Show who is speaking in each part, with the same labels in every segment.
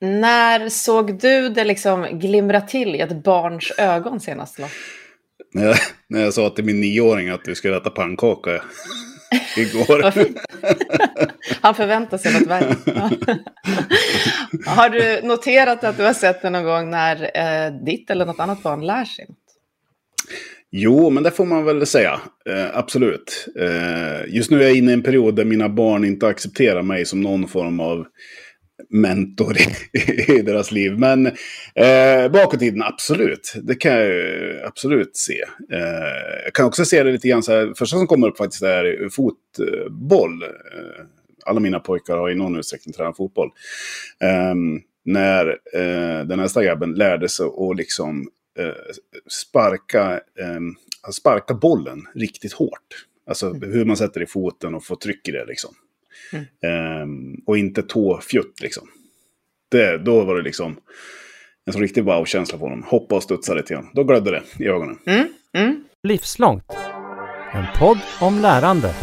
Speaker 1: När såg du det liksom glimra till i ett barns ögon senast? Då?
Speaker 2: När jag, när jag sa till min nioåring att vi skulle äta pannkaka igår.
Speaker 1: Han förväntar sig något värre. har du noterat att du har sett det någon gång när eh, ditt eller något annat barn lär sig något?
Speaker 2: Jo, men det får man väl säga. Eh, absolut. Eh, just nu är jag inne i en period där mina barn inte accepterar mig som någon form av mentor i, i deras liv. Men eh, bakåt i tiden, absolut. Det kan jag absolut se. Eh, jag kan också se det lite grann så här, första som kommer upp faktiskt är fotboll. Eh, alla mina pojkar har i någon utsträckning tränat fotboll. Eh, när den äldsta grabben lärde sig att liksom eh, sparka, eh, sparka bollen riktigt hårt. Alltså mm. hur man sätter i foten och får tryck i det liksom. Mm. Um, och inte tåfjutt liksom. Det, då var det liksom en så riktig wow-känsla på honom. Hoppa och studsa lite grann. Då glödde det i ögonen. Mm.
Speaker 3: Mm. Livslångt. En podd om lärande.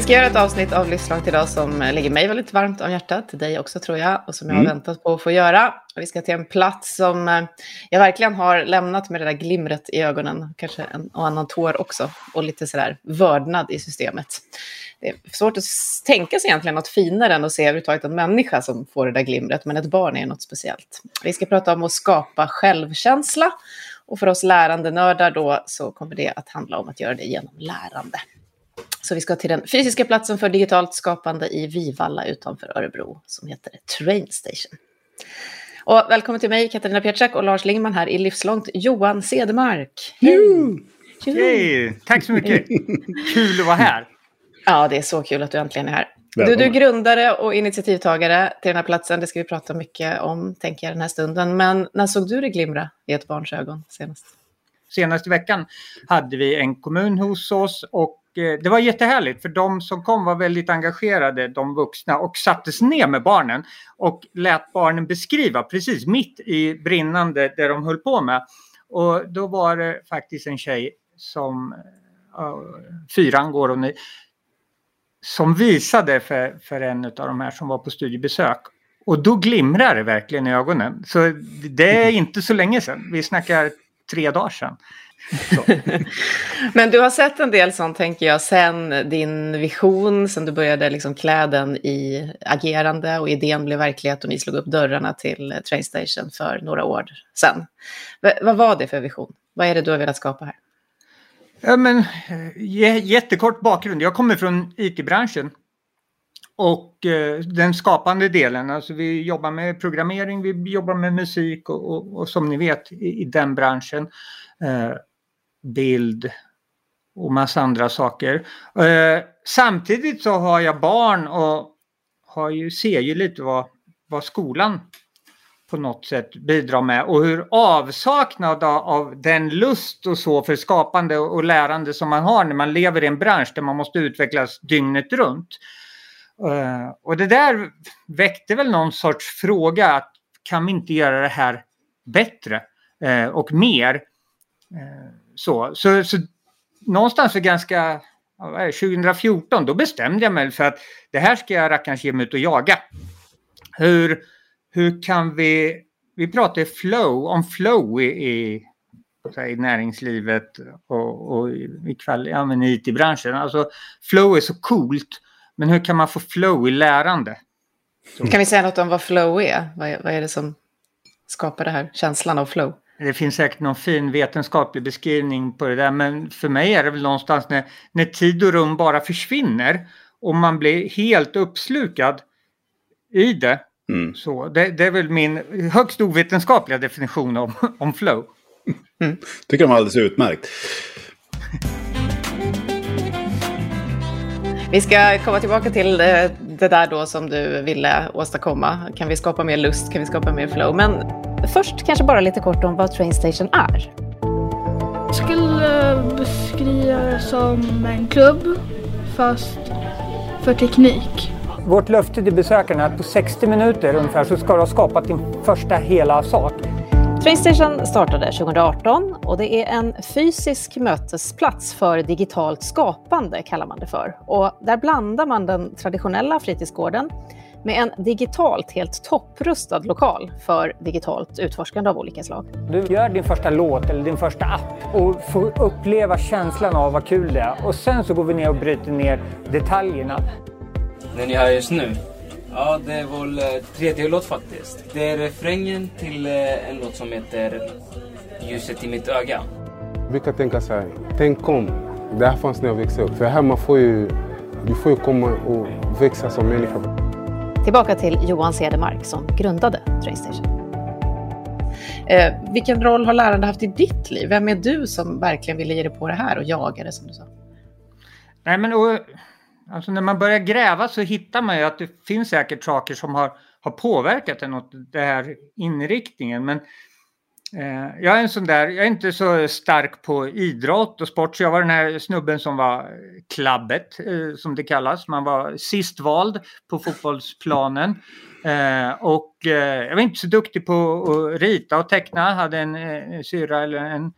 Speaker 1: Vi ska göra ett avsnitt av Livslångt idag som ligger mig väldigt varmt om hjärtat, dig också tror jag, och som jag har mm. väntat på att få göra. Vi ska till en plats som eh, jag verkligen har lämnat med det där glimret i ögonen, kanske en och annan tår också, och lite sådär vördnad i systemet. Det är svårt att tänka sig egentligen något finare än att se överhuvudtaget en människa som får det där glimret, men ett barn är något speciellt. Vi ska prata om att skapa självkänsla, och för oss lärande nördar då så kommer det att handla om att göra det genom lärande. Så vi ska till den fysiska platsen för digitalt skapande i Vivalla utanför Örebro som heter Train Station. Och välkommen till mig, Katarina Pietschak och Lars Lingman här i Livslångt, Johan Cedermark.
Speaker 4: Hej! Hej! Tack så mycket! Kul att vara här.
Speaker 1: Ja, det är så kul att du äntligen är här. Du, du är grundare och initiativtagare till den här platsen. Det ska vi prata mycket om, tänker jag, den här stunden. Men när såg du det glimra i ett barns ögon senast?
Speaker 4: Senaste veckan hade vi en kommun hos oss och Eh, det var jättehärligt för de som kom var väldigt engagerade, de vuxna, och sattes ner med barnen och lät barnen beskriva precis mitt i brinnande det de höll på med. Och då var det faktiskt en tjej som, fyran går hon i, som visade för, för en av de här som var på studiebesök. Och då glimrar det verkligen i ögonen. Så det är inte så länge sedan, vi snackar tre dagar sedan.
Speaker 1: Men du har sett en del sånt, tänker jag, sen din vision, sen du började liksom klä den i agerande och idén blev verklighet och ni slog upp dörrarna till Train Station för några år sedan. V vad var det för vision? Vad är det du har velat skapa här?
Speaker 4: Ja, men, jättekort bakgrund. Jag kommer från IT-branschen. Och eh, den skapande delen, alltså vi jobbar med programmering, vi jobbar med musik och, och, och som ni vet i, i den branschen. Eh, bild och massa andra saker. Eh, samtidigt så har jag barn och har ju, ser ju lite vad, vad skolan på något sätt bidrar med och hur avsaknad av den lust och så för skapande och lärande som man har när man lever i en bransch där man måste utvecklas dygnet runt. Uh, och det där väckte väl någon sorts fråga att kan vi inte göra det här bättre uh, och mer? Uh, så, så, så någonstans för ganska, 2014, då bestämde jag mig för att det här ska jag rackarns ge mig ut och jaga. Hur, hur kan vi, vi pratar flow, om flow i, i, i näringslivet och, och i, ja, i IT-branschen. Alltså flow är så coolt, men hur kan man få flow i lärande?
Speaker 1: Så. Kan vi säga något om vad flow är? Vad, är? vad är det som skapar det här känslan av flow?
Speaker 4: Det finns säkert någon fin vetenskaplig beskrivning på det där men för mig är det väl någonstans när, när tid och rum bara försvinner och man blir helt uppslukad i det. Mm. Så det, det, är väl min högst ovetenskapliga definition om, om flow.
Speaker 2: Mm. Tycker de var alldeles utmärkt.
Speaker 1: Vi ska komma tillbaka till eh, det där då som du ville åstadkomma. Kan vi skapa mer lust? Kan vi skapa mer flow? Men Först kanske bara lite kort om vad Train Station är.
Speaker 5: Jag skulle beskriva det som en klubb, fast för teknik.
Speaker 4: Vårt löfte till besökarna är att på 60 minuter ungefär så ska du ha skapat din första hela sak.
Speaker 6: Trainstation startade 2018 och det är en fysisk mötesplats för digitalt skapande kallar man det för. Och där blandar man den traditionella fritidsgården med en digitalt helt topprustad lokal för digitalt utforskande av olika slag.
Speaker 7: Du gör din första låt eller din första app och får uppleva känslan av vad kul det är. Och sen så går vi ner och bryter ner detaljerna.
Speaker 8: Den ni hör just nu, ja det är vår eh, tredje låt faktiskt. Det är refrängen till eh, en låt som heter Ljuset i mitt öga.
Speaker 9: Jag brukar tänka så här, tänk om det här fanns när jag växte upp. För här man får ju, du får ju komma och växa som människa.
Speaker 6: Tillbaka till Johan Cedermark som grundade Trainstation.
Speaker 1: Eh, vilken roll har lärande haft i ditt liv? Vem är du som verkligen ville ge dig på det här och jaga det som du sa?
Speaker 4: Nej, men och, alltså när man börjar gräva så hittar man ju att det finns säkert saker som har, har påverkat en åt den här inriktningen. Men Eh, jag är en sån där, jag är inte så stark på idrott och sport så jag var den här snubben som var klabbet eh, som det kallas. Man var sist vald på fotbollsplanen. Eh, och jag var inte så duktig på att rita och teckna. Jag hade en syra eller en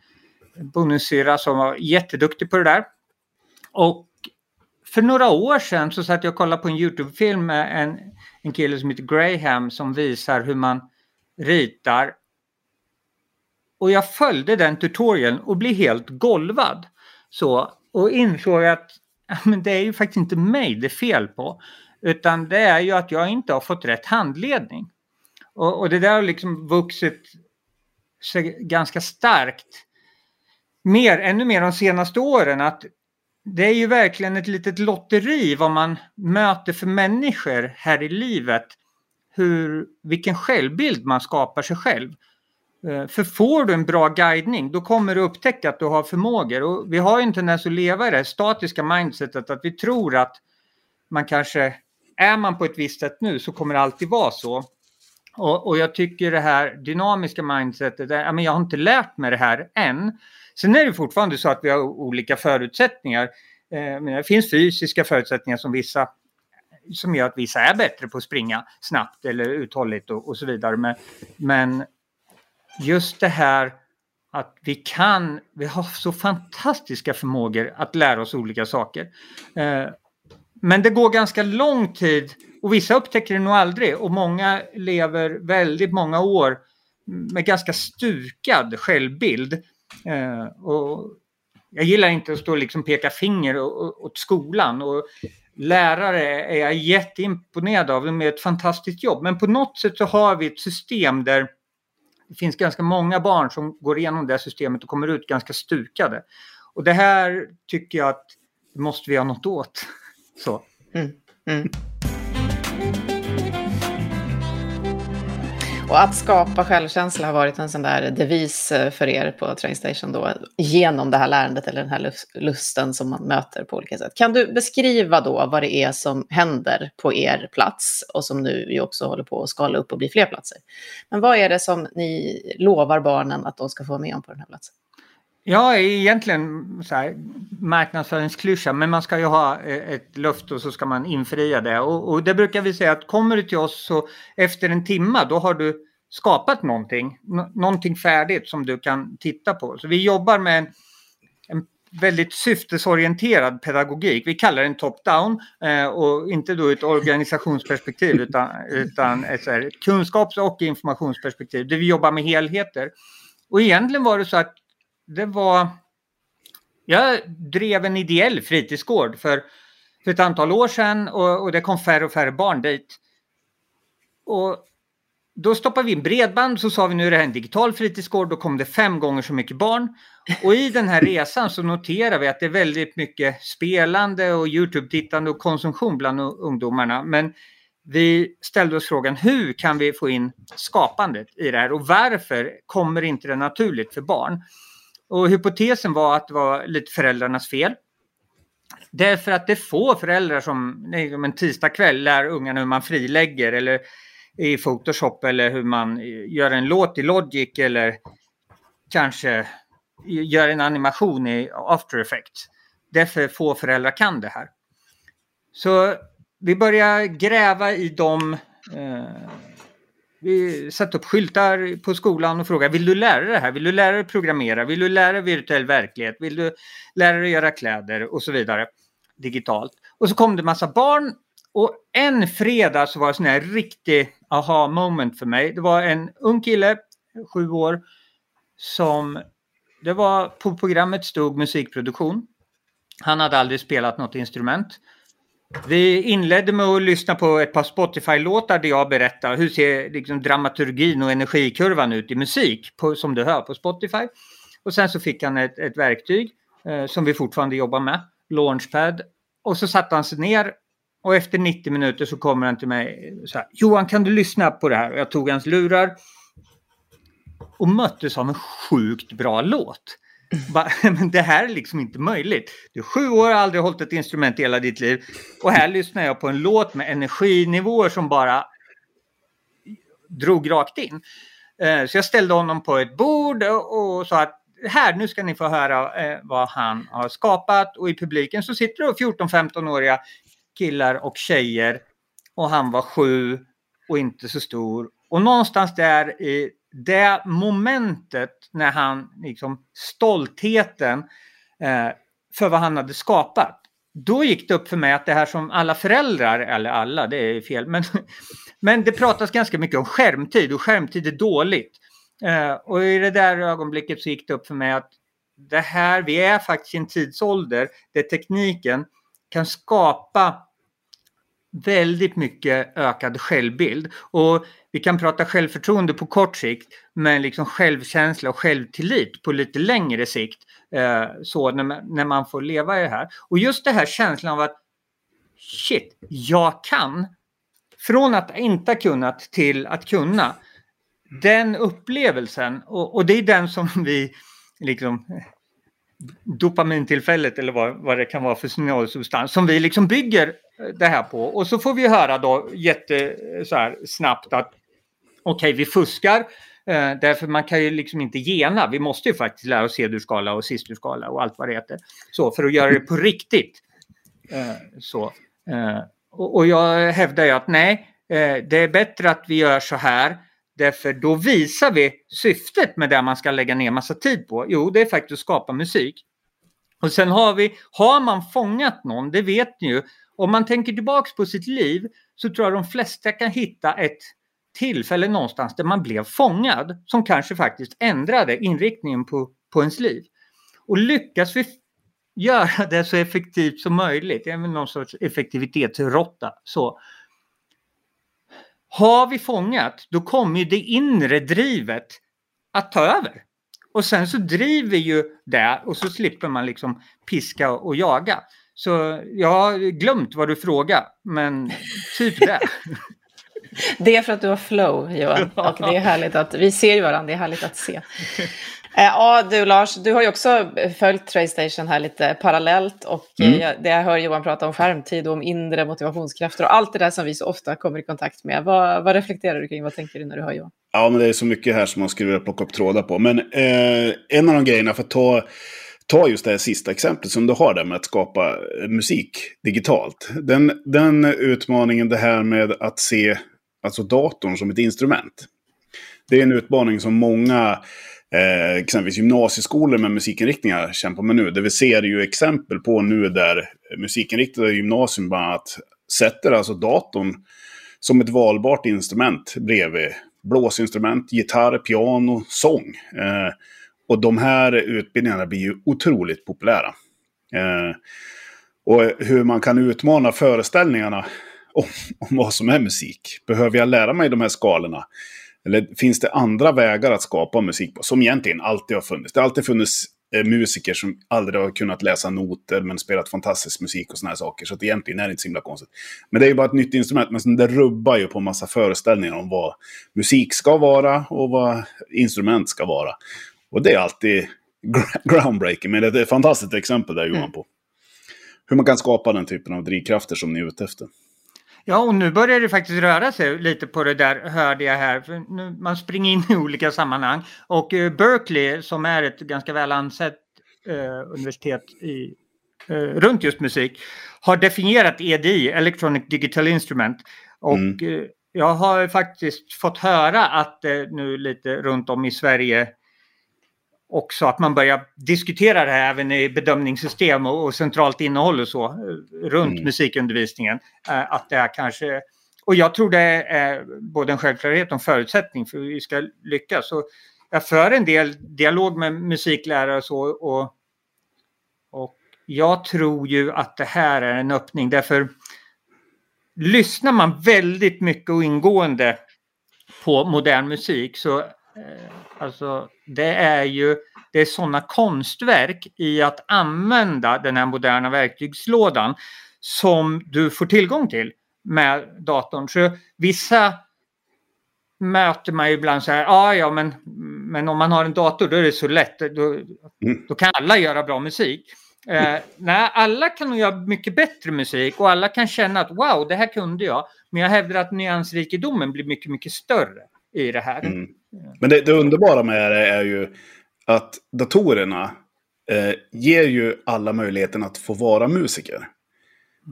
Speaker 4: bonussyra som var jätteduktig på det där. Och för några år sedan så satt jag och kollade på en Youtube-film med en, en kille som heter Graham som visar hur man ritar. Och jag följde den tutorialen och blev helt golvad. Så, och insåg att men det är ju faktiskt inte mig det är fel på. Utan det är ju att jag inte har fått rätt handledning. Och, och det där har liksom vuxit sig ganska starkt. Mer, ännu mer de senaste åren. att det är ju verkligen ett litet lotteri vad man möter för människor här i livet. Hur, vilken självbild man skapar sig själv. Eh, för får du en bra guidning då kommer du upptäcka att du har förmågor. Och vi har ju en tendens att leva i det statiska mindsetet att vi tror att man kanske, är man på ett visst sätt nu så kommer det alltid vara så. Och, och jag tycker det här dynamiska mindsetet, ja, men jag har inte lärt mig det här än. Sen är det fortfarande så att vi har olika förutsättningar. Eh, det finns fysiska förutsättningar som vissa som gör att vissa är bättre på att springa snabbt eller uthålligt och, och så vidare. Men, men just det här att vi kan, vi har så fantastiska förmågor att lära oss olika saker. Eh, men det går ganska lång tid och vissa upptäcker det nog aldrig och många lever väldigt många år med ganska stukad självbild. Eh, och jag gillar inte att stå och liksom peka finger åt skolan och lärare är jag jätteimponerad av, de gör ett fantastiskt jobb. Men på något sätt så har vi ett system där det finns ganska många barn som går igenom det systemet och kommer ut ganska stukade. Och det här tycker jag att måste vi ha något åt. Så.
Speaker 1: Mm. Mm. Och att skapa självkänsla har varit en sån där devis eh, för er på Trainstation då, genom det här lärandet eller den här lusten som man möter på olika sätt. Kan du beskriva då vad det är som händer på er plats och som nu ju också håller på att skala upp och bli fler platser? Men vad är det som ni lovar barnen att de ska få med om på den här platsen?
Speaker 4: Ja, egentligen så här, marknadsföringsklyscha, men man ska ju ha eh, ett löfte och så ska man infria det. Och, och, det brukar vi säga att kommer du till oss så efter en timma då har du skapat någonting, någonting färdigt som du kan titta på. Så vi jobbar med en, en väldigt syftesorienterad pedagogik. Vi kallar den top-down eh, och inte då ett organisationsperspektiv utan, utan ett, här, ett kunskaps och informationsperspektiv där vi jobbar med helheter. Och egentligen var det så att det var... Jag drev en ideell fritidsgård för, för ett antal år sedan och, och det kom färre och färre barn dit. Och då stoppade vi in bredband så sa vi nu är det här en digital fritidsgård. Då kom det fem gånger så mycket barn. Och i den här resan så noterar vi att det är väldigt mycket spelande och Youtube-tittande och konsumtion bland ungdomarna. Men vi ställde oss frågan hur kan vi få in skapandet i det här och varför kommer inte det naturligt för barn? Och hypotesen var att det var lite föräldrarnas fel. Därför att det är få föräldrar som en tisdagkväll lär ungarna hur man frilägger eller i Photoshop eller hur man gör en låt i Logic eller kanske gör en animation i After Effects. Därför få föräldrar kan det här. Så vi börjar gräva i de eh, vi satte upp skyltar på skolan och frågade vill du lära dig det här? Vill du lära dig programmera? Vill du lära dig virtuell verklighet? Vill du lära dig göra kläder och så vidare digitalt? Och så kom det massa barn och en fredag så var det sån här riktig aha moment för mig. Det var en ung kille, sju år, som det var på programmet stod musikproduktion. Han hade aldrig spelat något instrument. Vi inledde med att lyssna på ett par Spotify-låtar där jag berättar hur ser liksom dramaturgin och energikurvan ut i musik på, som du hör på Spotify. Och sen så fick han ett, ett verktyg eh, som vi fortfarande jobbar med, Launchpad. Och så satte han sig ner och efter 90 minuter så kommer han till mig så här, Johan kan du lyssna på det här? Och jag tog hans lurar och möttes av en sjukt bra låt. Men det här är liksom inte möjligt. Du är sju år och har aldrig hållit ett instrument i hela ditt liv. Och här lyssnar jag på en låt med energinivåer som bara drog rakt in. Eh, så jag ställde honom på ett bord och sa att här, nu ska ni få höra eh, vad han har skapat. Och i publiken så sitter det 14-15-åriga killar och tjejer. Och han var sju och inte så stor. Och någonstans där i det momentet när han, liksom stoltheten eh, för vad han hade skapat. Då gick det upp för mig att det här som alla föräldrar, eller alla, det är fel, men, men det pratas ganska mycket om skärmtid och skärmtid är dåligt. Eh, och i det där ögonblicket så gick det upp för mig att det här, vi är faktiskt i en tidsålder där tekniken kan skapa väldigt mycket ökad självbild. Och vi kan prata självförtroende på kort sikt, men liksom självkänsla och självtillit på lite längre sikt. Eh, så när man, när man får leva i det här. Och just det här känslan av att shit, jag kan. Från att inte ha kunnat till att kunna. Den upplevelsen, och, och det är den som vi liksom dopamintillfället eller vad, vad det kan vara för signalsubstans som vi liksom bygger eh, det här på. Och så får vi höra då jätte eh, så här, snabbt att okej, okay, vi fuskar. Eh, därför man kan ju liksom inte gena. Vi måste ju faktiskt lära oss hedersskala och cysterskala och allt vad det heter. Så för att göra det på riktigt. Eh, så. Eh, och, och, jag hävdar ju att nej, eh, det är bättre att vi gör så här. Därför då visar vi syftet med det man ska lägga ner massa tid på. Jo, det är faktiskt att skapa musik. Och sen har vi, har man fångat någon, det vet ni ju, om man tänker tillbaks på sitt liv så tror jag de flesta kan hitta ett tillfälle någonstans där man blev fångad som kanske faktiskt ändrade inriktningen på, på ens liv. Och lyckas vi göra det så effektivt som möjligt, även någon sorts effektivitetsrotta, så har vi fångat, då kommer det inre drivet att ta över. Och sen så driver ju det och så slipper man liksom piska och jaga. Så jag har glömt vad du frågar, men typ det.
Speaker 1: Det är för att du har flow, Johan. Och det är härligt att vi ser varandra, det är härligt att se. Eh, ja, du Lars, du har ju också följt Traystation här lite parallellt och mm. Eh, det jag hör Johan prata om skärmtid och om inre motivationskrafter och allt det där som vi så ofta kommer i kontakt med. Vad, vad reflekterar du kring? Vad tänker du när du hör Johan?
Speaker 2: Ja, men det är så mycket här som man skulle vilja plocka upp trådar på. Men eh, en av de grejerna, för att ta ta just det här sista exemplet som du har där med att skapa musik digitalt. Den, den utmaningen, det här med att se alltså datorn som ett instrument. Det är en utmaning som många, eh, exempelvis gymnasieskolor med musikinriktningar kämpar med nu. Det vi ser ju exempel på nu där musikinriktade gymnasium bland annat sätter alltså datorn som ett valbart instrument bredvid blåsinstrument, gitarr, piano, sång. Eh, och de här utbildningarna blir ju otroligt populära. Eh, och hur man kan utmana föreställningarna om, om vad som är musik. Behöver jag lära mig de här skalorna? Eller finns det andra vägar att skapa musik på? Som egentligen alltid har funnits. Det har alltid funnits eh, musiker som aldrig har kunnat läsa noter men spelat fantastisk musik och såna här saker. Så att egentligen är det inte så himla konstigt. Men det är ju bara ett nytt instrument. Men det rubbar ju på en massa föreställningar om vad musik ska vara och vad instrument ska vara. Och det är alltid groundbreaking. Men det är ett fantastiskt exempel där Johan mm. på. Hur man kan skapa den typen av drivkrafter som ni är ute efter.
Speaker 4: Ja, och nu börjar det faktiskt röra sig lite på det där, hörde jag här. För nu, man springer in i olika sammanhang. Och uh, Berkeley, som är ett ganska väl ansett uh, universitet i, uh, runt just musik, har definierat EDI, Electronic Digital Instrument. Och mm. jag har faktiskt fått höra att nu lite runt om i Sverige också att man börjar diskutera det här även i bedömningssystem och, och centralt innehåll och så eh, runt
Speaker 2: Mm.
Speaker 4: musikundervisningen. Eh, att det är kanske, och jag tror det är både en självklarhet och en förutsättning för att vi ska lyckas. Så jag för en del dialog med musiklärare och så och, och jag tror ju att det här är en öppning därför lyssnar man väldigt mycket och ingående på modern musik så alltså det är ju det är sådana konstverk i att använda den här moderna verktygslådan som du får tillgång till med datorn. Så vissa möter man ju ibland så här, ja ja men, men om man har en dator då är det så lätt, då, då kan alla göra bra musik. Eh, nej, alla kan nog göra mycket bättre musik och alla kan känna att wow, det här kunde jag. Men jag hävdar att nyansrikedomen blir mycket, mycket större i det här.
Speaker 2: Mm. Men det, det underbara med det är ju att datorerna eh, ger ju alla möjligheten att få vara musiker.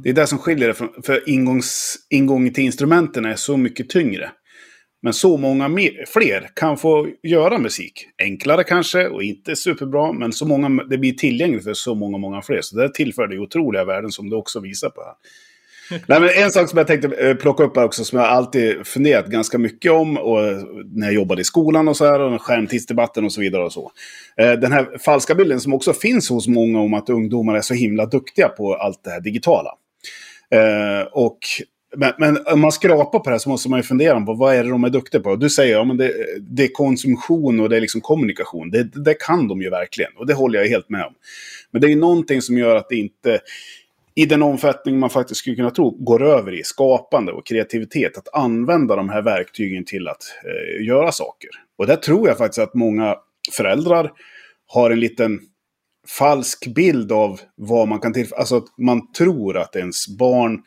Speaker 2: Det är det som skiljer det från, för ingångs, ingången till instrumenten är så mycket tyngre. Men så många mer, fler kan få göra musik. Enklare kanske och inte superbra, men så många, det blir tillgängligt för så många, många fler. Så det tillför det otroliga värden som du också visar på här. Nej, men en sak som jag tänkte eh, plocka upp här också, som jag alltid funderat ganska mycket om och eh, när jag jobbade i skolan och så här, och skärmtidsdebatten och så vidare och så. Eh, den här falska bilden som också finns hos många om att ungdomar är så himla duktiga på allt det här digitala. Och, men, men om man skrapar på det här så måste man ju fundera på vad är det de är duktiga på. Du säger ja, men det, det är konsumtion och det är liksom kommunikation. Det, det kan de ju verkligen och det håller jag helt med om. Men det är ju någonting som gör att det inte i den omfattning man faktiskt skulle kunna tro, går över i skapande och kreativitet. Att använda de här verktygen till att eh, göra saker. Och där tror jag faktiskt att många föräldrar har en liten falsk bild av vad man kan tillföra. Alltså att man tror att ens barn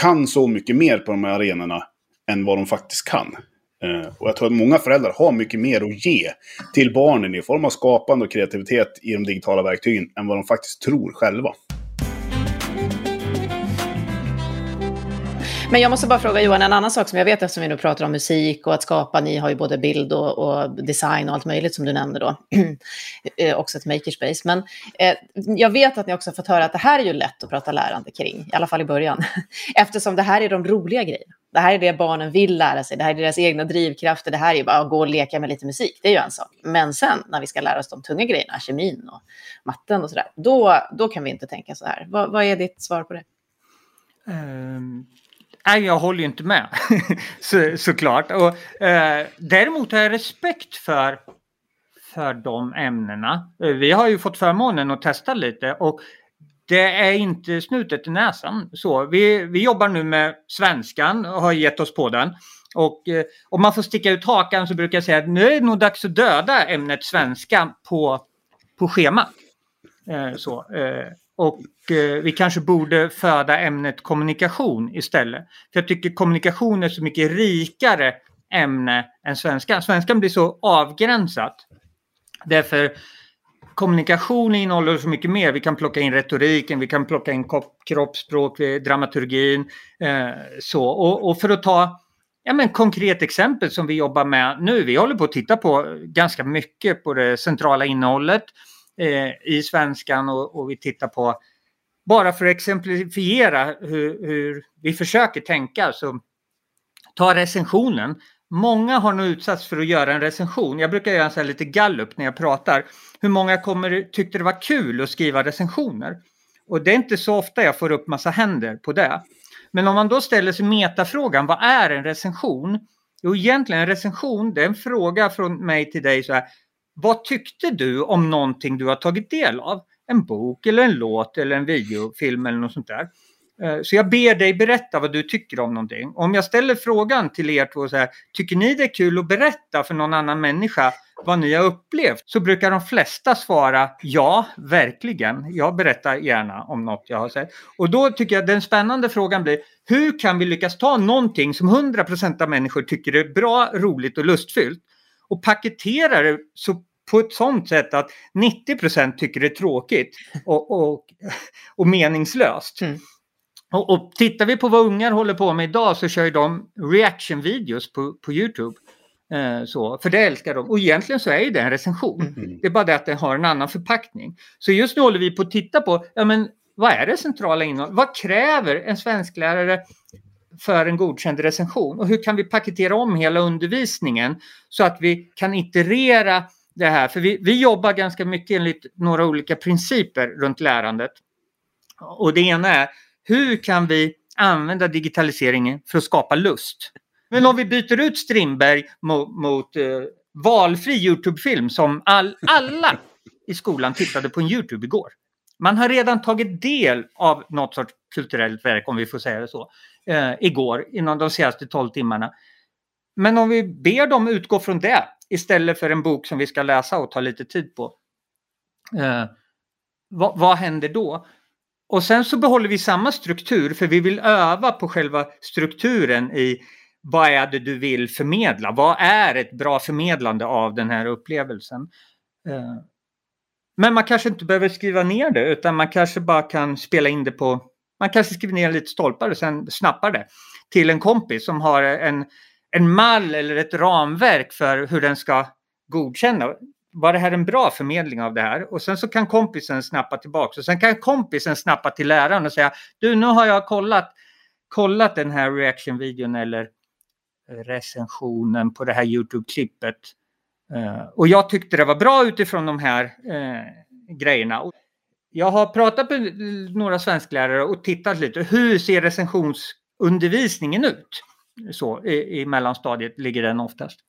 Speaker 2: kan så mycket mer på de här arenorna än vad de faktiskt kan. Eh, och jag tror att många föräldrar har mycket mer att ge till barnen i form av skapande och kreativitet i de digitala verktygen än vad de faktiskt tror själva.
Speaker 1: Men jag måste bara fråga Johan, en annan sak som jag vet eftersom vi nu pratar om musik och att skapa, ni har ju både bild och, och design och allt möjligt som du nämnde då, eh, också ett makerspace. Men eh, jag vet att ni också har fått höra att det här är ju lätt att prata lärande kring, i alla fall i början, eftersom det här är de roliga grejerna. Det här är det barnen vill lära sig, det här är deras egna drivkrafter, det här är ju bara att gå och leka med lite musik, det är ju en sak. Men sen när vi ska lära oss de tunga grejerna, kemin och matten och sådär, då, då kan vi inte tänka så här. Vad, vad är ditt svar på det?
Speaker 4: Ehm, nej, jag håller ju inte med så, såklart. Och, eh, däremot har jag respekt för, för de ämnena. Eh, vi har ju fått förmånen att testa lite och det är inte snutet i näsan. Så, vi, vi jobbar nu med svenskan och har gett oss på den. Och eh, om man får sticka ut hakan så brukar jag säga att nu är det nog dags att döda ämnet svenska på, på schemat. Eh, så, eh, och Eh, vi kanske borde föda ämnet kommunikation istället. För jag tycker kommunikation är så mycket rikare ämne än svenska. Svenskan blir så avgränsat. Därför kommunikation innehåller så mycket mer. Vi kan plocka in retoriken, vi kan plocka in kroppsspråk, dramaturgin. Eh, så. Och, och för att ta ja, men konkret exempel som vi jobbar med nu. Vi håller på att titta på ganska mycket på det centrala innehållet eh, i svenskan och, och vi tittar på bara för att exemplifiera hur, hur vi försöker tänka så ta recensionen. Många har nog utsatts för att göra en recension. Jag brukar göra en sån här lite gallup när jag pratar. Hur många kommer, tyckte det var kul att skriva recensioner? Och det är inte så ofta jag får upp massa händer på det. Men om man då ställer sig metafrågan, vad är en recension? Jo, egentligen en recension, det är en fråga från mig till dig så här. Vad tyckte du om någonting du har tagit del av? En bok eller en låt eller en videofilm eller något sånt där. Eh, så jag ber dig berätta vad du tycker om någonting. Om jag ställer frågan till er två så här, tycker ni det är kul att berätta för någon annan människa vad ni har upplevt? Så brukar de flesta svara ja, verkligen. Jag berättar gärna om något jag har sett. Och då tycker jag den spännande frågan blir, hur kan vi lyckas ta någonting som 100% av människor tycker är bra, roligt och lustfyllt och paketera det så på ett sånt sätt att 90% tycker det är tråkigt och, och, och meningslöst.
Speaker 1: Mm.
Speaker 4: Och, och tittar vi på vad ungar håller på med idag så kör ju de reaction-videos på, på Youtube. Eh, så, för det älskar de. Och egentligen så är ju det en recension.
Speaker 2: Mm.
Speaker 4: Det är bara det att den har en annan förpackning. Så just nu håller vi på att titta på, ja men vad är det centrala innehållet? Vad kräver en svensklärare för en godkänd recension? Och hur kan vi paketera om hela undervisningen så att vi kan iterera det här? För vi, vi jobbar ganska mycket enligt några olika principer runt lärandet. Och det ena är, hur kan vi använda digitaliseringen för att skapa lust? Men om vi byter ut Strindberg mot, mot eh, valfri Youtube-film som all, alla i skolan tittade på en Youtube igår. Man har redan tagit del av något sorts kulturellt verk, om vi får säga det så, eh, igår, inom de senaste 12 timmarna. Men om vi ber dem utgå från det istället för en bok som vi ska läsa och ta lite tid på. Eh, vad, vad händer då? Och sen så behåller vi samma struktur för vi vill öva på själva strukturen i vad är det du vill förmedla? Vad är ett bra förmedlande av den här upplevelsen? Eh, men man kanske inte behöver skriva ner det utan man kanske bara kan spela in det på... Man kanske skriver ner lite stolpar och sen snappar det till en kompis som har en, en mall eller ett ramverk för hur den ska godkänna. Var det här en bra förmedling av det här? Och sen så kan kompisen snappa tillbaka. Och sen kan kompisen snappa till läraren och säga du nu har jag kollat, kollat den här reaction-videon eller recensionen på det här Youtube-klippet. Eh, och jag tyckte det var bra utifrån de här eh, grejerna. Jag har pratat med några svensklärare och tittat lite. Hur ser recensionsundervisningen ut? Så, i, I mellanstadiet ligger den oftast.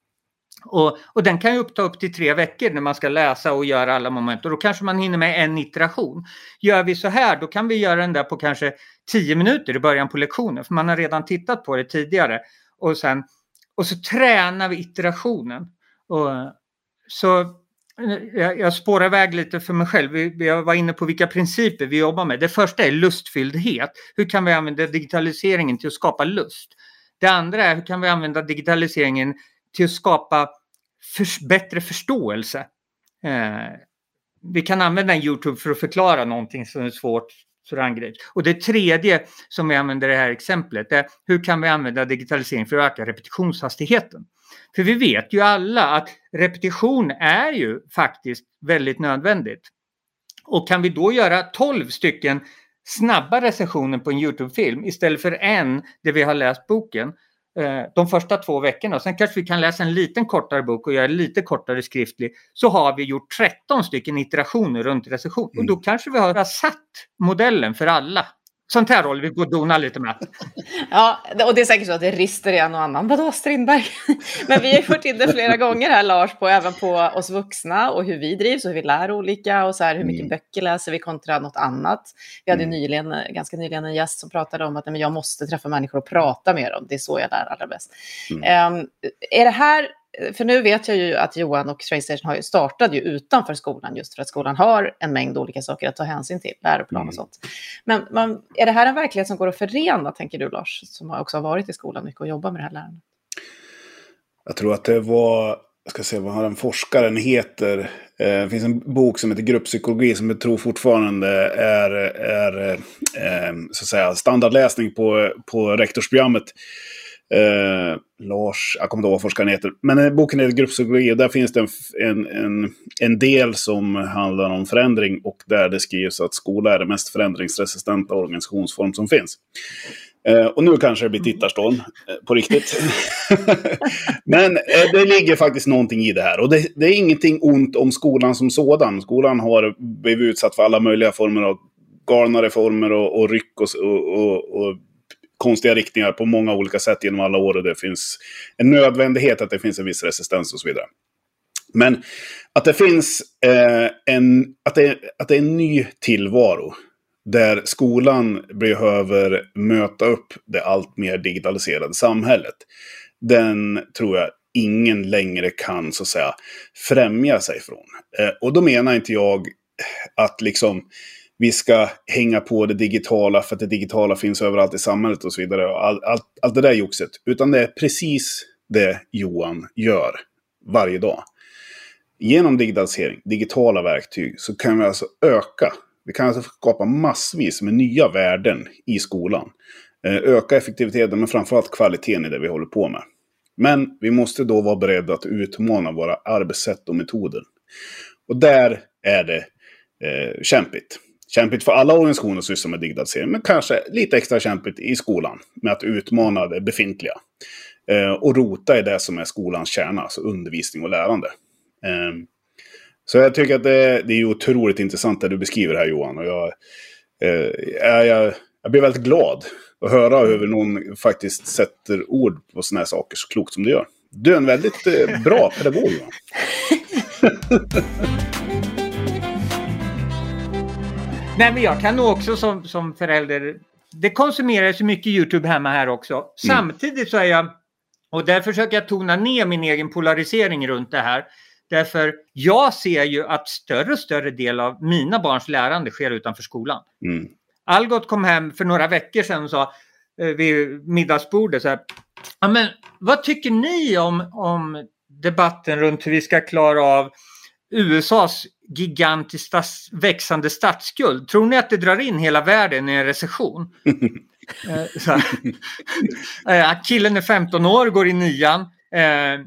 Speaker 4: Och, och den kan ju uppta upp till tre veckor när man ska läsa och göra alla moment. Och då kanske man hinner med en iteration. Gör vi så här, då kan vi göra den där på kanske tio minuter i början på lektionen. För man har redan tittat på det tidigare. Och, sen, och så tränar vi iterationen. Och, så jag, jag spårar iväg lite för mig själv. Vi, jag var inne på vilka principer vi jobbar med. Det första är lustfylldhet. Hur kan vi använda digitaliseringen till att skapa lust? Det andra är hur kan vi använda digitaliseringen till att skapa för, bättre förståelse? Eh, vi kan använda Youtube för att förklara någonting som är svårt för angrepp. Och det tredje som vi använder i det här exemplet är hur kan vi använda digitalisering för att öka repetitionshastigheten? För vi vet ju alla att repetition är ju faktiskt väldigt nödvändigt. Och kan vi då göra 12 stycken snabba recensioner på en Youtube-film istället för en där vi har läst boken de första två veckorna. Sen kanske vi kan läsa en liten kortare bok och göra lite kortare skriftlig. Så har vi gjort 13 stycken iterationer runt recension. Och då kanske vi har satt modellen för alla. Sånt här håller vi på att dona lite med.
Speaker 1: Ja, och det är säkert så att det rister i en och annan. Vadå Strindberg? Men vi har ju fått in det flera gånger här Lars, på, även på oss vuxna och hur vi drivs och hur vi lär olika och så här, hur mycket
Speaker 2: Mm.
Speaker 1: böcker läser vi kontra något annat. Vi hade
Speaker 2: Mm.
Speaker 1: nyligen, ganska nyligen en gäst som pratade om att men jag måste träffa människor och prata med dem. Det är så jag lär allra bäst.
Speaker 2: Mm.
Speaker 1: Ehm, är det här, för nu vet jag ju att Johan och Trainsstation har ju startat ju utanför skolan just för att skolan har en mängd olika saker att ta hänsyn till, läroplan
Speaker 2: Mm.
Speaker 1: och sånt. Men man, är det här en verklighet som går att förena, tänker du Lars, som också har varit i skolan mycket och jobbat med det här lärandet?
Speaker 2: Jag tror att det var, jag ska se vad den forskaren heter. Eh, Det finns en bok som heter Grupppsykologi som jag tror fortfarande är, är eh, så att säga, standardläsning på, på rektorsprogrammet. Eh, Lars, jag kommer inte ihåg vad forskaren heter. Men eh, boken heter Grupppsykologi och där finns det en, en, en, en del som handlar om förändring och där det skrivs att skola är den mest förändringsresistenta organisationsform som finns. Eh, och nu kanske det blir tittarstorm eh, på riktigt. Men eh, det ligger faktiskt någonting i det här. Och det, det är ingenting ont om skolan som sådan. Skolan har blivit utsatt för alla möjliga former av galna reformer och, och ryck och, och, och, och konstiga riktningar på många olika sätt genom alla år. Och det finns en nödvändighet att det finns en viss resistens och så vidare. Men att det finns eh, en, att det, att det är en ny tillvaro där skolan behöver möta upp det allt mer digitaliserade samhället. Den tror jag ingen längre kan så att säga främja sig från. Eh, och då menar inte jag att liksom vi ska hänga på det digitala för att det digitala finns överallt i samhället och så vidare. Och all, allt, allt det där joxet. Utan det är precis det Johan gör varje dag. Genom digitalisering, digitala verktyg, så kan vi alltså öka Vi kan alltså skapa massvis med nya värden i skolan. Eh, öka effektiviteten men framförallt kvaliteten i det vi håller på med. Men vi måste då vara beredda att utmana våra arbetssätt och metoder. Och där är det eh, kämpigt. Kämpigt för alla organisationer som sysslar med digitalisering, men kanske lite extra kämpigt i skolan med att utmana det befintliga. Eh, och rota i det som är skolans kärna, alltså undervisning och lärande. Eh, så jag tycker att det, det är otroligt intressant det du beskriver här Johan. Och jag, eh, jag, jag blir väldigt glad att höra hur någon faktiskt sätter ord på sådana här saker så klokt som du gör. Du är en väldigt eh, bra pedagog Johan.
Speaker 4: Nej, men jag kan nog också som, som förälder, det konsumeras ju mycket YouTube hemma här också. Mm. Samtidigt så är jag, och där försöker jag tona ner min egen polarisering runt det här. Därför jag ser ju att större och större del av mina barns lärande sker utanför skolan. Mm. Algot kom hem för några veckor sedan och sa eh, vid middagsbordet så här, ja, men vad tycker ni om, om debatten runt hur vi ska klara av USAs gigantiskt stats växande statsskuld. Tror ni att det drar in hela världen i en recession? eh, eh, killen är 15 år, går i nian. Eh,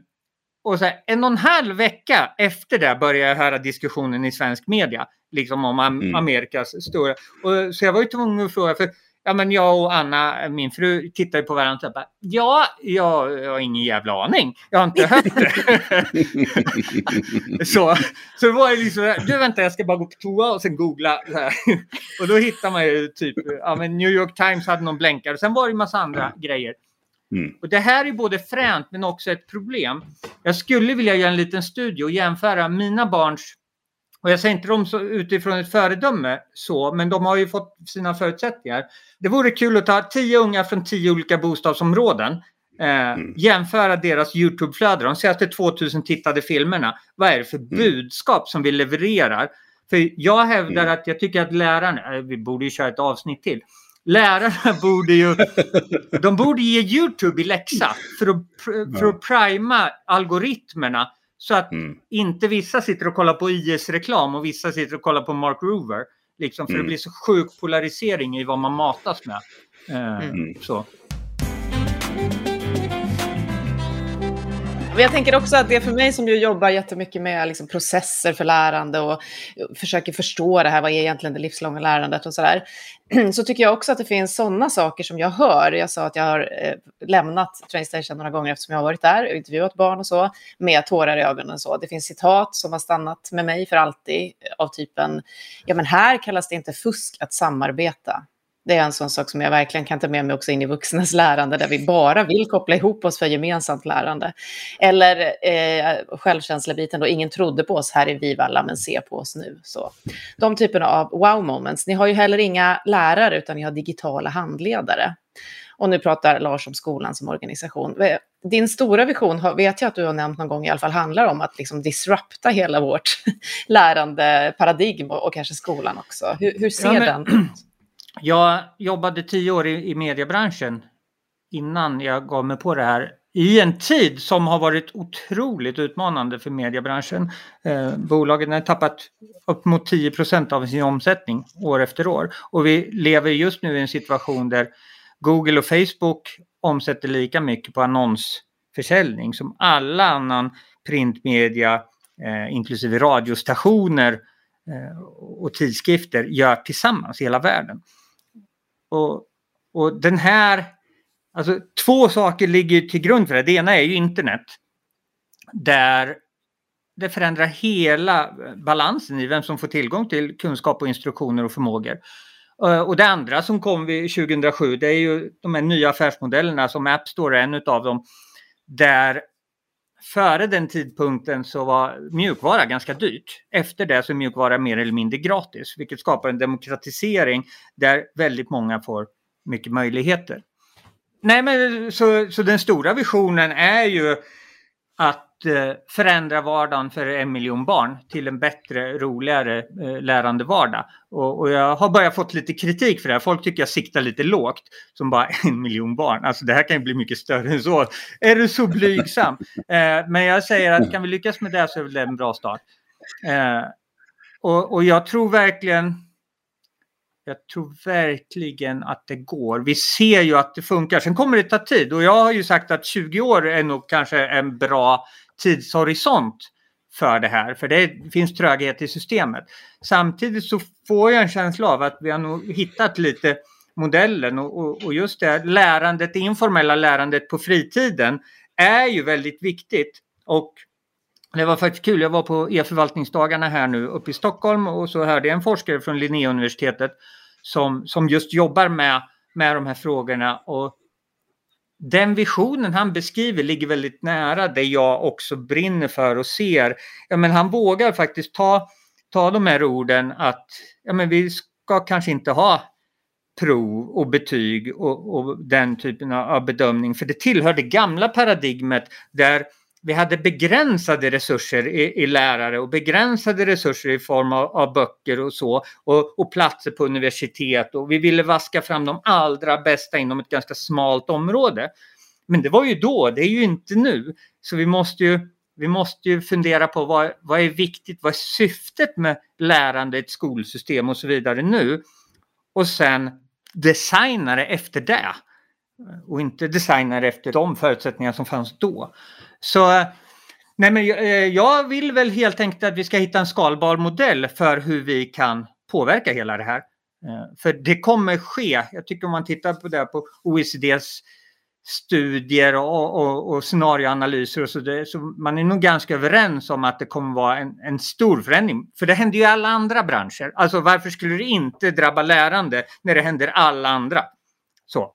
Speaker 4: och så här, en och en halv vecka efter det började jag höra diskussionen i svensk media. Liksom om mm. Amerikas stora. Och, så jag var ju tvungen att fråga, för ja, men jag och Anna, min fru, tittar på varandra och bara, ja, jag, jag har ingen jävla aning. Jag har inte hört det. så, så det var liksom, du vänta jag ska bara gå på toa och sen googla. och då hittar man ju typ, ja men New York Times hade någon blänkare och sen var det en massa andra mm. grejer. Och det här är både fränt men också ett problem. Jag skulle vilja göra en liten studie och jämföra mina barns och jag säger inte dem så utifrån ett föredöme så, men de har ju fått sina förutsättningar. Det vore kul att ta tio unga från tio olika bostadsområden. Eh, mm. Jämföra deras YouTube-flöde, de senaste 2000 tittade filmerna. Vad är det för mm. budskap som vi levererar? För jag hävdar mm. att jag tycker att lärarna, eh, vi borde ju köra ett avsnitt till. Lärarna borde ju, de borde ge YouTube i läxa för att, för att prima algoritmerna så att mm. inte vissa sitter och kollar på IS-reklam och vissa sitter och kollar på Mark Rover. Liksom, för mm. det blir så sjuk polarisering i vad man matas med. Eh, mm. Men
Speaker 1: jag tänker också att det för mig som ju jobbar jättemycket med liksom processer för lärande och försöker förstå det här, vad är egentligen det livslånga lärandet och sådär. Så tycker jag också att det finns sådana saker som jag hör. Jag sa att jag har eh, lämnat Trainstation några gånger eftersom jag har varit där och intervjuat barn och så, med tårar i ögonen och så. Det finns citat som har stannat med mig för alltid av typen, ja men här kallas det inte fusk att samarbeta. Det är en sån sak som jag verkligen kan ta med mig också in i vuxnas lärande, där vi bara vill koppla ihop oss för gemensamt lärande. Eller eh, självkänslebiten då, ingen trodde på oss här i Vivalla, men se på oss nu. Så. De typerna av wow-moments. Ni har ju heller inga lärare, utan ni har digitala handledare. Och nu pratar Lars om skolan som organisation. Din stora vision, vet jag att du har nämnt någon gång i alla fall, handlar om att liksom disrupta hela vårt lärande paradigm och, och kanske skolan också. Hur, hur ser ja, men... den ut?
Speaker 4: Jag jobbade tio år i, i mediebranschen innan jag gav mig på det här. I en tid som har varit otroligt utmanande för mediebranschen. Eh, bolagen har tappat upp mot 10% av sin omsättning år efter år. Och vi lever just nu i en situation där Google och Facebook omsätter lika mycket på annonsförsäljning som alla annan printmedia, eh, inklusive radiostationer eh, och tidskrifter, gör tillsammans i hela världen. Och, och den här, alltså två saker ligger till grund för det. Det ena är ju internet. Där det förändrar hela balansen i vem som får tillgång till kunskap och instruktioner och förmågor. Eh, och det andra som kom 2007 det är ju de här nya affärsmodellerna som App Store är en av dem. Där före den tidpunkten så var mjukvara ganska dyrt. Efter det så är mjukvara mer eller mindre gratis, vilket skapar en demokratisering där väldigt många får mycket möjligheter. Nej, men så, så den stora visionen är ju att eh, förändra vardagen för en miljon barn till en bättre, roligare eh, lärande vardag. Och, jag har börjat fått lite kritik för det här. Folk tycker jag siktar lite lågt som bara en miljon barn. Alltså det här kan ju bli mycket större än så. Är du så blygsam? Eh, men jag säger att kan vi lyckas med det så är det en bra start. Och jag tror verkligen jag tror verkligen att det går. Vi ser ju att det funkar. Sen kommer det ta tid och jag har ju sagt att 20 år är nog kanske en bra tidshorisont för det här. För det finns tröghet i systemet. Samtidigt så får jag en känsla av att vi har nog hittat lite modellen och, och, och just det lärandet, det informella lärandet på fritiden är ju väldigt viktigt. Och det var faktiskt kul, jag var på e-förvaltningsdagarna här nu uppe i Stockholm och så hörde jag en forskare från Linnéuniversitetet som, som just jobbar med, med de här frågorna. Och den visionen han beskriver ligger väldigt nära det jag också brinner för och ser. Ja, men han vågar faktiskt ta, ta de här orden att ja, men vi ska kanske inte ha prov och betyg och, och den typen av bedömning. För det tillhör det gamla paradigmet där vi hade begränsade resurser i, i, lärare och begränsade resurser i form av, av böcker och så och, och, platser på universitet och vi ville vaska fram de allra bästa inom ett ganska smalt område. Men det var ju då, det är ju inte nu. Så vi måste ju, vi måste ju fundera på vad, vad är viktigt, vad är syftet med lärande, ett skolsystem och så vidare nu. Och sen designa det efter det och inte designa det efter de förutsättningar som fanns då. Så nej men, eh, jag vill väl helt enkelt att vi ska hitta en skalbar modell för hur vi kan påverka hela det här. Eh, för det kommer ske. Jag tycker om man tittar på det på OECDs studier och, och, och scenarioanalyser och så, det, så man är nog ganska överens om att det kommer vara en, en stor förändring. För det händer ju i alla andra branscher. Alltså varför skulle det inte drabba lärande när det händer alla andra? Så.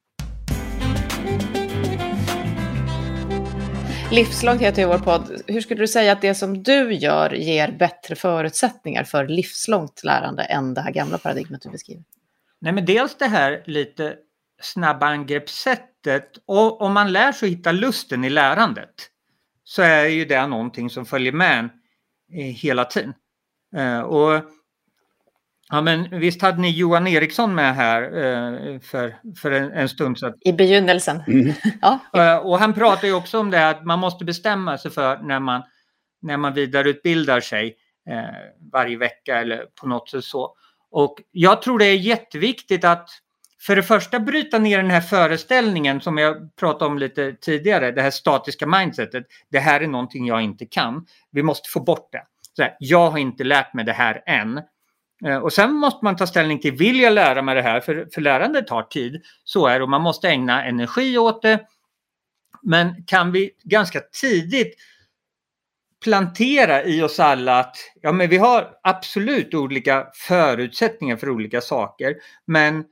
Speaker 1: Livslångt heter ju vår podd. Hur skulle du säga att det som du gör ger bättre förutsättningar för livslångt lärande än det här gamla paradigmet du beskriver?
Speaker 4: Nej, men dels det här lite snabba angreppssättet. Och om man lär sig att hitta lusten i lärandet så är ju det någonting som följer med eh, hela tiden. Eh, och Ja, men visst hade ni Johan Eriksson med här eh, för, för en, en, stund sedan?
Speaker 1: I begynnelsen. Mm.
Speaker 4: ja. Eh, och han pratar ju också om det att man måste bestämma sig för när man, när man vidareutbildar sig eh, varje vecka eller på något sätt så. Och jag tror det är jätteviktigt att för det första bryta ner den här föreställningen som jag pratade om lite tidigare, det här statiska mindsetet. Det här är någonting jag inte kan. Vi måste få bort det. Så här, jag har inte lärt mig det här än. Eh, och sen måste man ta ställning till, vill jag lära mig det här? För, för lärande tar tid. Så är det och man måste ägna energi åt det. Men kan vi ganska tidigt plantera i oss alla att ja, men vi har absolut olika förutsättningar för olika saker. Men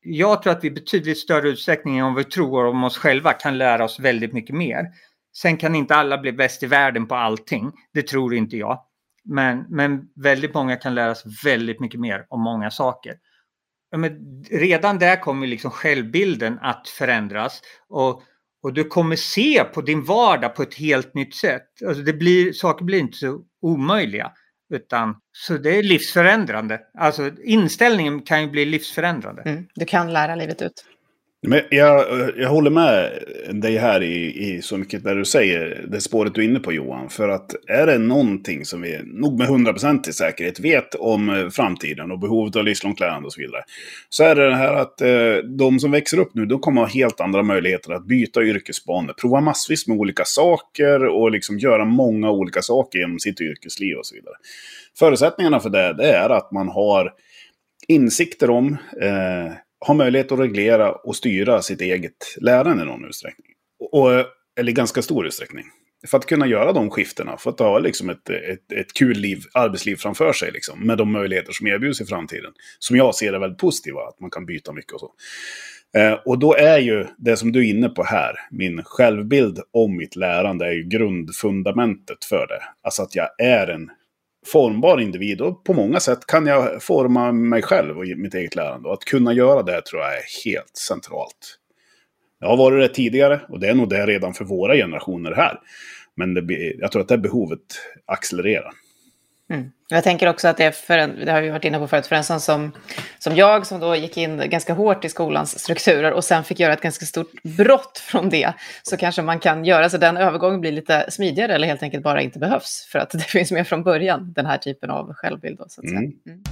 Speaker 4: jag tror att vi i betydligt större utsträckning än vad vi tror om oss själva kan lära oss väldigt mycket mer. Sen kan inte alla bli bäst i världen på allting. Det tror inte jag. Men, men väldigt många kan lära sig väldigt mycket mer om många saker. Men redan där kommer liksom självbilden att förändras. Och, och du kommer se på din vardag på ett helt nytt sätt. Alltså det blir, saker blir inte så omöjliga. Utan, så det är livsförändrande. Alltså inställningen kan ju bli livsförändrande. Mm,
Speaker 1: du kan lära livet ut.
Speaker 2: Men jag, jag håller med dig här i, i så mycket där du säger, det spåret du är inne på Johan. För att är det någonting som vi nog med 100% i säkerhet vet om eh, framtiden och behovet av livslångt lärande och så vidare. Så är det det här att eh, de som växer upp nu, de kommer ha helt andra möjligheter att byta yrkesbanor. Prova massvis med olika saker och liksom göra många olika saker genom sitt yrkesliv och så vidare. Förutsättningarna för det, det är att man har insikter om eh, har möjlighet att reglera och styra sitt eget lärande i någon utsträckning. Och, eller i ganska stor utsträckning. För att kunna göra de skiftena, för att ha liksom ett, ett, ett kul liv, arbetsliv framför sig, liksom, med de möjligheter som erbjuds i framtiden. Som jag ser är väldigt positiva, att man kan byta mycket och så. Eh, och då är ju det som du är inne på här, min självbild om mitt lärande, är ju grundfundamentet för det. Alltså att jag är en formbar individ och på många sätt kan jag forma mig själv och mitt eget lärande. Och att kunna göra det tror jag är helt centralt. Jag har varit det tidigare och det är nog det redan för våra generationer här. Men det, jag tror att det behovet accelererar.
Speaker 1: Mm. Jag tänker också att det, är för en, det har vi varit inne på förut, för en sån som, som jag som då gick in ganska hårt i skolans strukturer och sen fick göra ett ganska stort brott från det, så kanske man kan göra så den övergången blir lite smidigare eller helt enkelt bara inte behövs, för att det finns med från början, den här typen av självbild. Då, så att. Mm. Mm.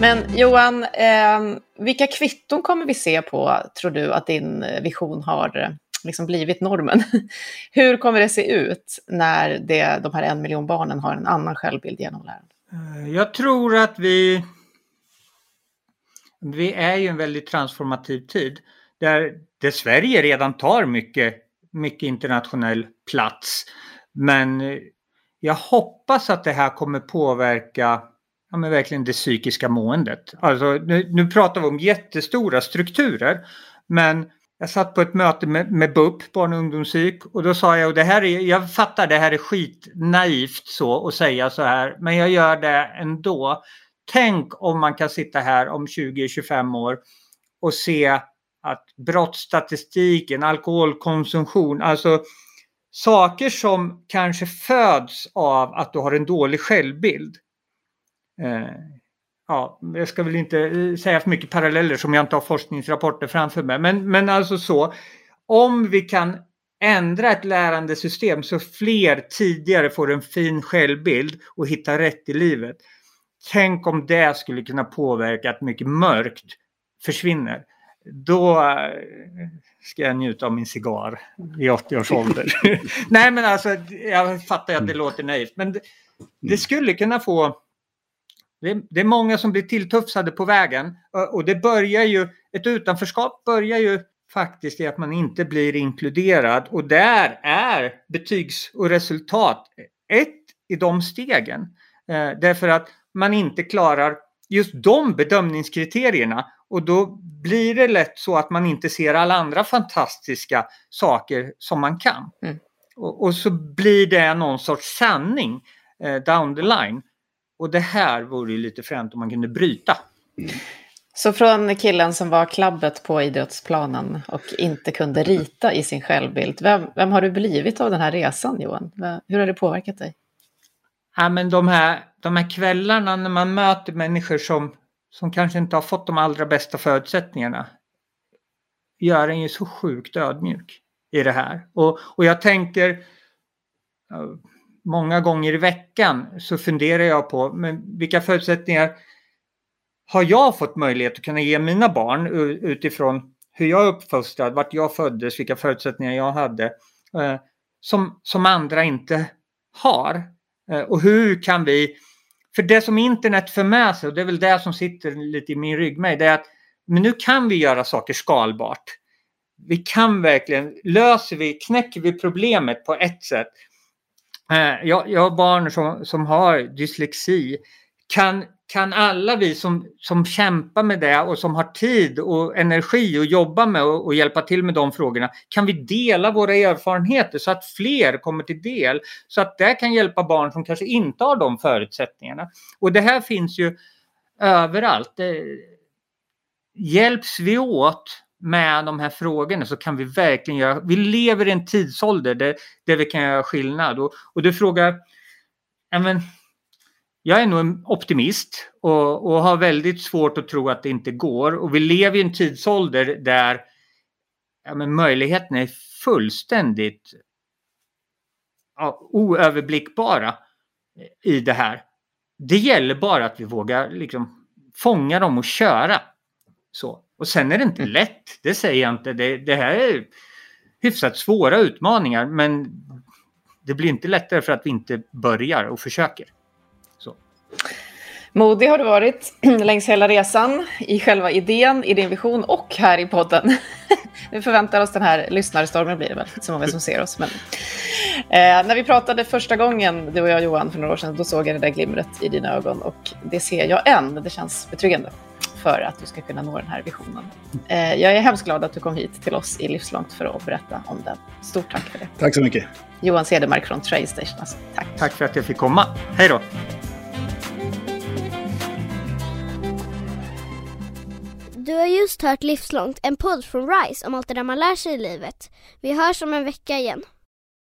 Speaker 1: Men Johan, eh, vilka kvitton kommer vi se på, tror du, att din vision har eh, liksom blivit normen? Hur kommer det se ut när det, de här en miljon barnen har en annan självbild genom lärande?
Speaker 4: Eh, jag tror att vi... Vi är ju en väldigt transformativ tid där, där Sverige redan tar mycket, mycket internationell plats. Men eh, jag hoppas att det här kommer påverka ja, men verkligen det psykiska måendet. Alltså, nu, nu pratar vi om jättestora strukturer. Men jag satt på ett möte med, med BUP, barn och ungdomspsyk, och då sa jag, och det här är, jag fattar det här är skitnaivt så att säga så här, men jag gör det ändå. Tänk om man kan sitta här om 20-25 år och se att brottsstatistiken, alkoholkonsumtion, alltså saker som kanske föds av att du har en dålig självbild. Eh, ja, jag ska väl inte eh, säga för mycket paralleller som jag inte har forskningsrapporter framför mig. Men, men alltså så, om vi kan ändra ett lärandesystem så fler tidigare får en fin självbild och hittar rätt i livet. Tänk om det skulle kunna påverka att mycket mörkt försvinner. Då eh, ska jag njuta av min cigarr i 80 års ålder. Nej men alltså, jag fattar att det låter naivt. Men det skulle kunna få det, är många som blir tilltufsade på vägen och det börjar ju, ett utanförskap börjar ju faktiskt i att man inte blir inkluderad och där är betygs och resultat ett i de stegen. Eh, därför att man inte klarar just de bedömningskriterierna och då blir det lätt så att man inte ser alla andra fantastiska saker som man kan. Mm. Och, och, så blir det någon sorts sanning eh, down the line. Och det här vore ju lite fränt om man kunde bryta.
Speaker 1: Så från killen som var klabbet på idrottsplanen och inte kunde rita i sin självbild, vem, vem har du blivit av den här resan Johan? Hur har det påverkat dig?
Speaker 4: Ja, men de, här, de här kvällarna när man möter människor som, som kanske inte har fått de allra bästa förutsättningarna gör en ju så sjukt ödmjuk i det här. Och, och jag tänker, många gånger i veckan så funderar jag på men vilka förutsättningar har jag fått möjlighet att kunna ge mina barn utifrån hur jag är uppfostrad, vart jag föddes, vilka förutsättningar jag hade eh, som, som andra inte har. Eh, och hur kan vi, för det som internet för med sig och det är väl det som sitter lite i min ryggmärg, det är att men nu kan vi göra saker skalbart. Vi kan verkligen, löser vi, knäcker vi problemet på ett sätt Eh, jag, jag har barn som, som har dyslexi. Kan, kan alla vi som, som kämpar med det och som har tid och energi att jobba med och, och, hjälpa till med de frågorna, kan vi dela våra erfarenheter så att fler kommer till del? Så att det kan hjälpa barn som kanske inte har de förutsättningarna. Och det här finns ju överallt. Det, hjälps vi åt med de här frågorna så kan vi verkligen göra, vi lever i en tidsålder där, där vi kan göra skillnad. Och, och du frågar, men, jag är nog en optimist och, och, har väldigt svårt att tro att det inte går. Och vi lever i en tidsålder där ja, men möjligheterna är fullständigt ja, oöverblickbara i det här. Det gäller bara att vi vågar liksom, fånga dem och köra. Så. Och sen är det inte mm. lätt, det säger jag inte. Det, det här är hyfsat svåra utmaningar men det blir inte lättare för att vi inte börjar och försöker. Så.
Speaker 1: Modig har du varit längs hela resan i själva idén, i din vision och här i podden. Vi förväntar oss den här lyssnarstormen blir det väl, så många som ser oss. Men, eh, när vi pratade första gången, du och jag Johan, för några år sedan, då såg jag det där glimret i dina ögon och det ser jag än. Det känns betryggande för att du ska kunna nå den här visionen. Eh, jag är hemskt glad att du kom hit till oss i Livslångt för att berätta om den. Stort tack för det.
Speaker 2: Tack så mycket.
Speaker 1: Johan Cedermark från Tradestation. Alltså, tack.
Speaker 4: Tack för att jag fick komma. Hej då.
Speaker 10: Du har just hört Livslångt, en podd från RISE om allt det där man lär sig i livet. Vi hörs om en vecka igen.